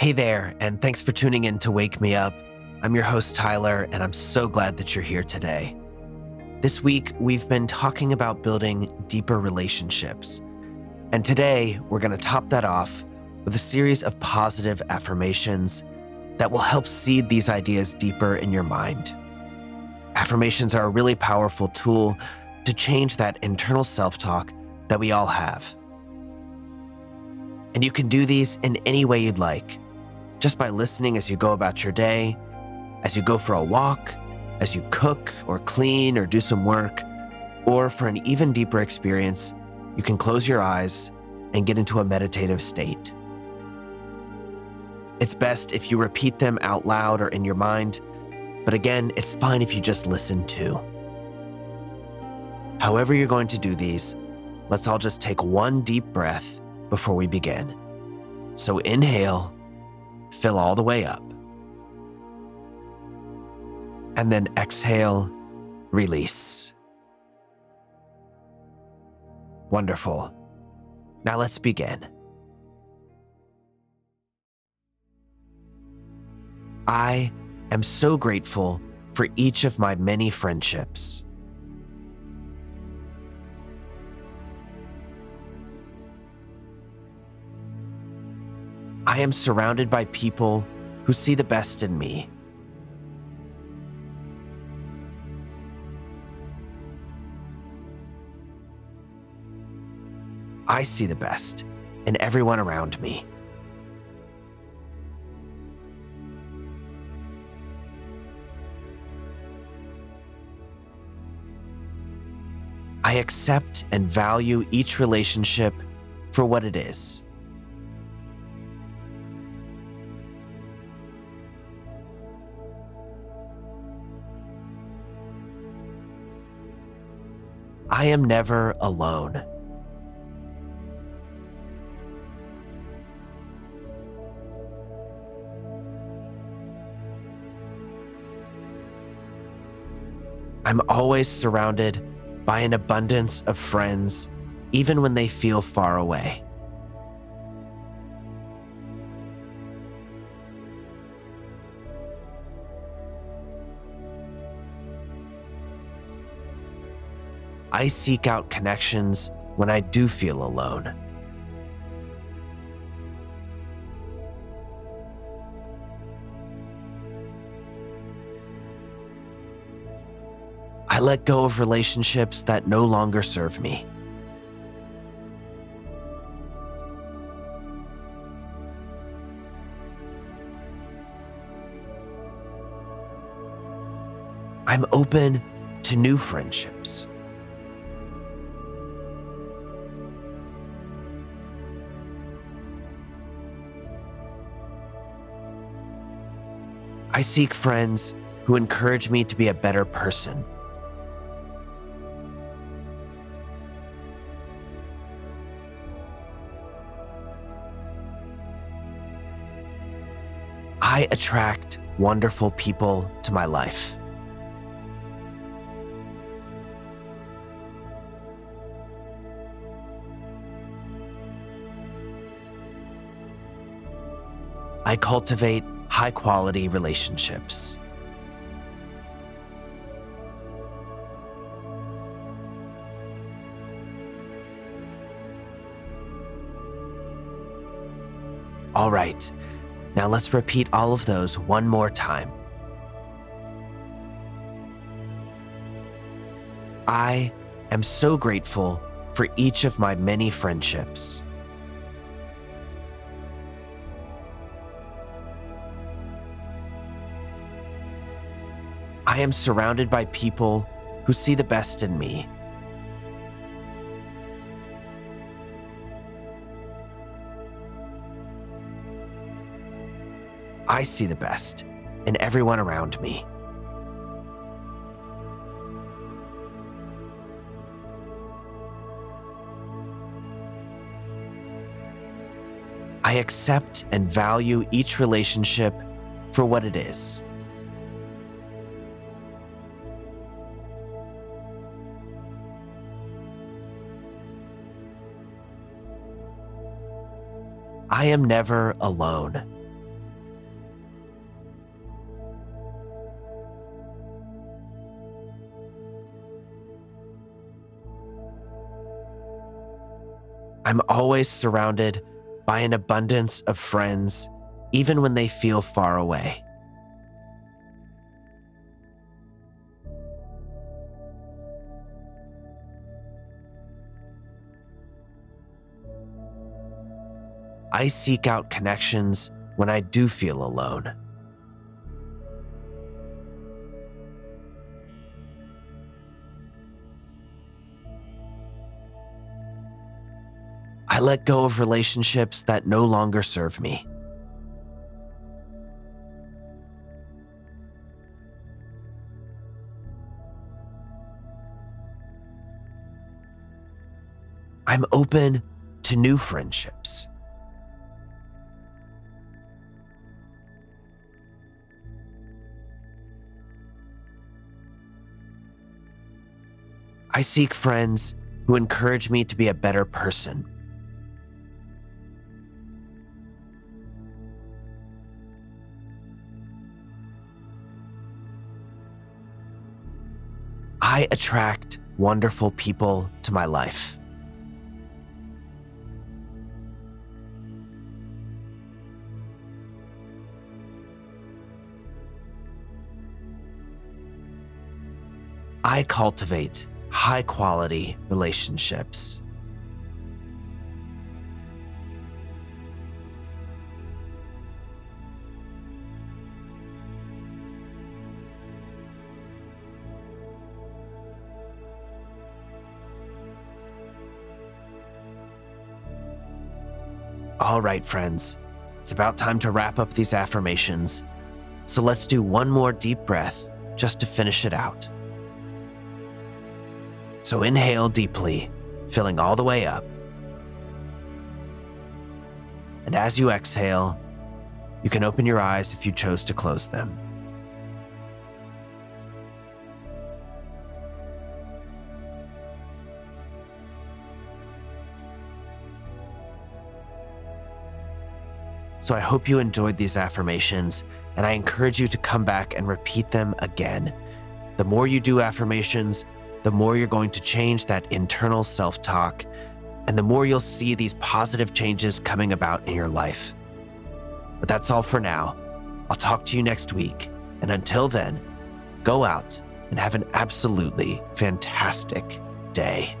Hey there, and thanks for tuning in to Wake Me Up. I'm your host, Tyler, and I'm so glad that you're here today. This week, we've been talking about building deeper relationships. And today, we're going to top that off with a series of positive affirmations that will help seed these ideas deeper in your mind. Affirmations are a really powerful tool to change that internal self talk that we all have. And you can do these in any way you'd like just by listening as you go about your day, as you go for a walk, as you cook or clean or do some work, or for an even deeper experience, you can close your eyes and get into a meditative state. It's best if you repeat them out loud or in your mind, but again, it's fine if you just listen too. However, you're going to do these, let's all just take one deep breath before we begin. So inhale fill all the way up. And then exhale, release. Wonderful. Now let's begin. I am so grateful for each of my many friendships. I am surrounded by people who see the best in me. I see the best in everyone around me. I accept and value each relationship for what it is. I am never alone. I'm always surrounded by an abundance of friends, even when they feel far away. I seek out connections when I do feel alone. I let go of relationships that no longer serve me. I'm open to new friendships. I seek friends who encourage me to be a better person. I attract wonderful people to my life. I cultivate high quality relationships. All right, now let's repeat all of those one more time. I am so grateful for each of my many friendships. I am surrounded by people who see the best in me. I see the best in everyone around me. I accept and value each relationship for what it is. I am never alone. I'm always surrounded by an abundance of friends, even when they feel far away. I seek out connections when I do feel alone. I let go of relationships that no longer serve me. I'm open to new friendships. I seek friends who encourage me to be a better person. I attract wonderful people to my life. I cultivate high quality relationships. All right, friends, it's about time to wrap up these affirmations. So let's do one more deep breath just to finish it out. So inhale deeply, filling all the way up. And as you exhale, you can open your eyes if you chose to close them. So I hope you enjoyed these affirmations, and I encourage you to come back and repeat them again. The more you do affirmations, the more you're going to change that internal self talk, and the more you'll see these positive changes coming about in your life. But that's all for now. I'll talk to you next week, and until then, go out and have an absolutely fantastic day.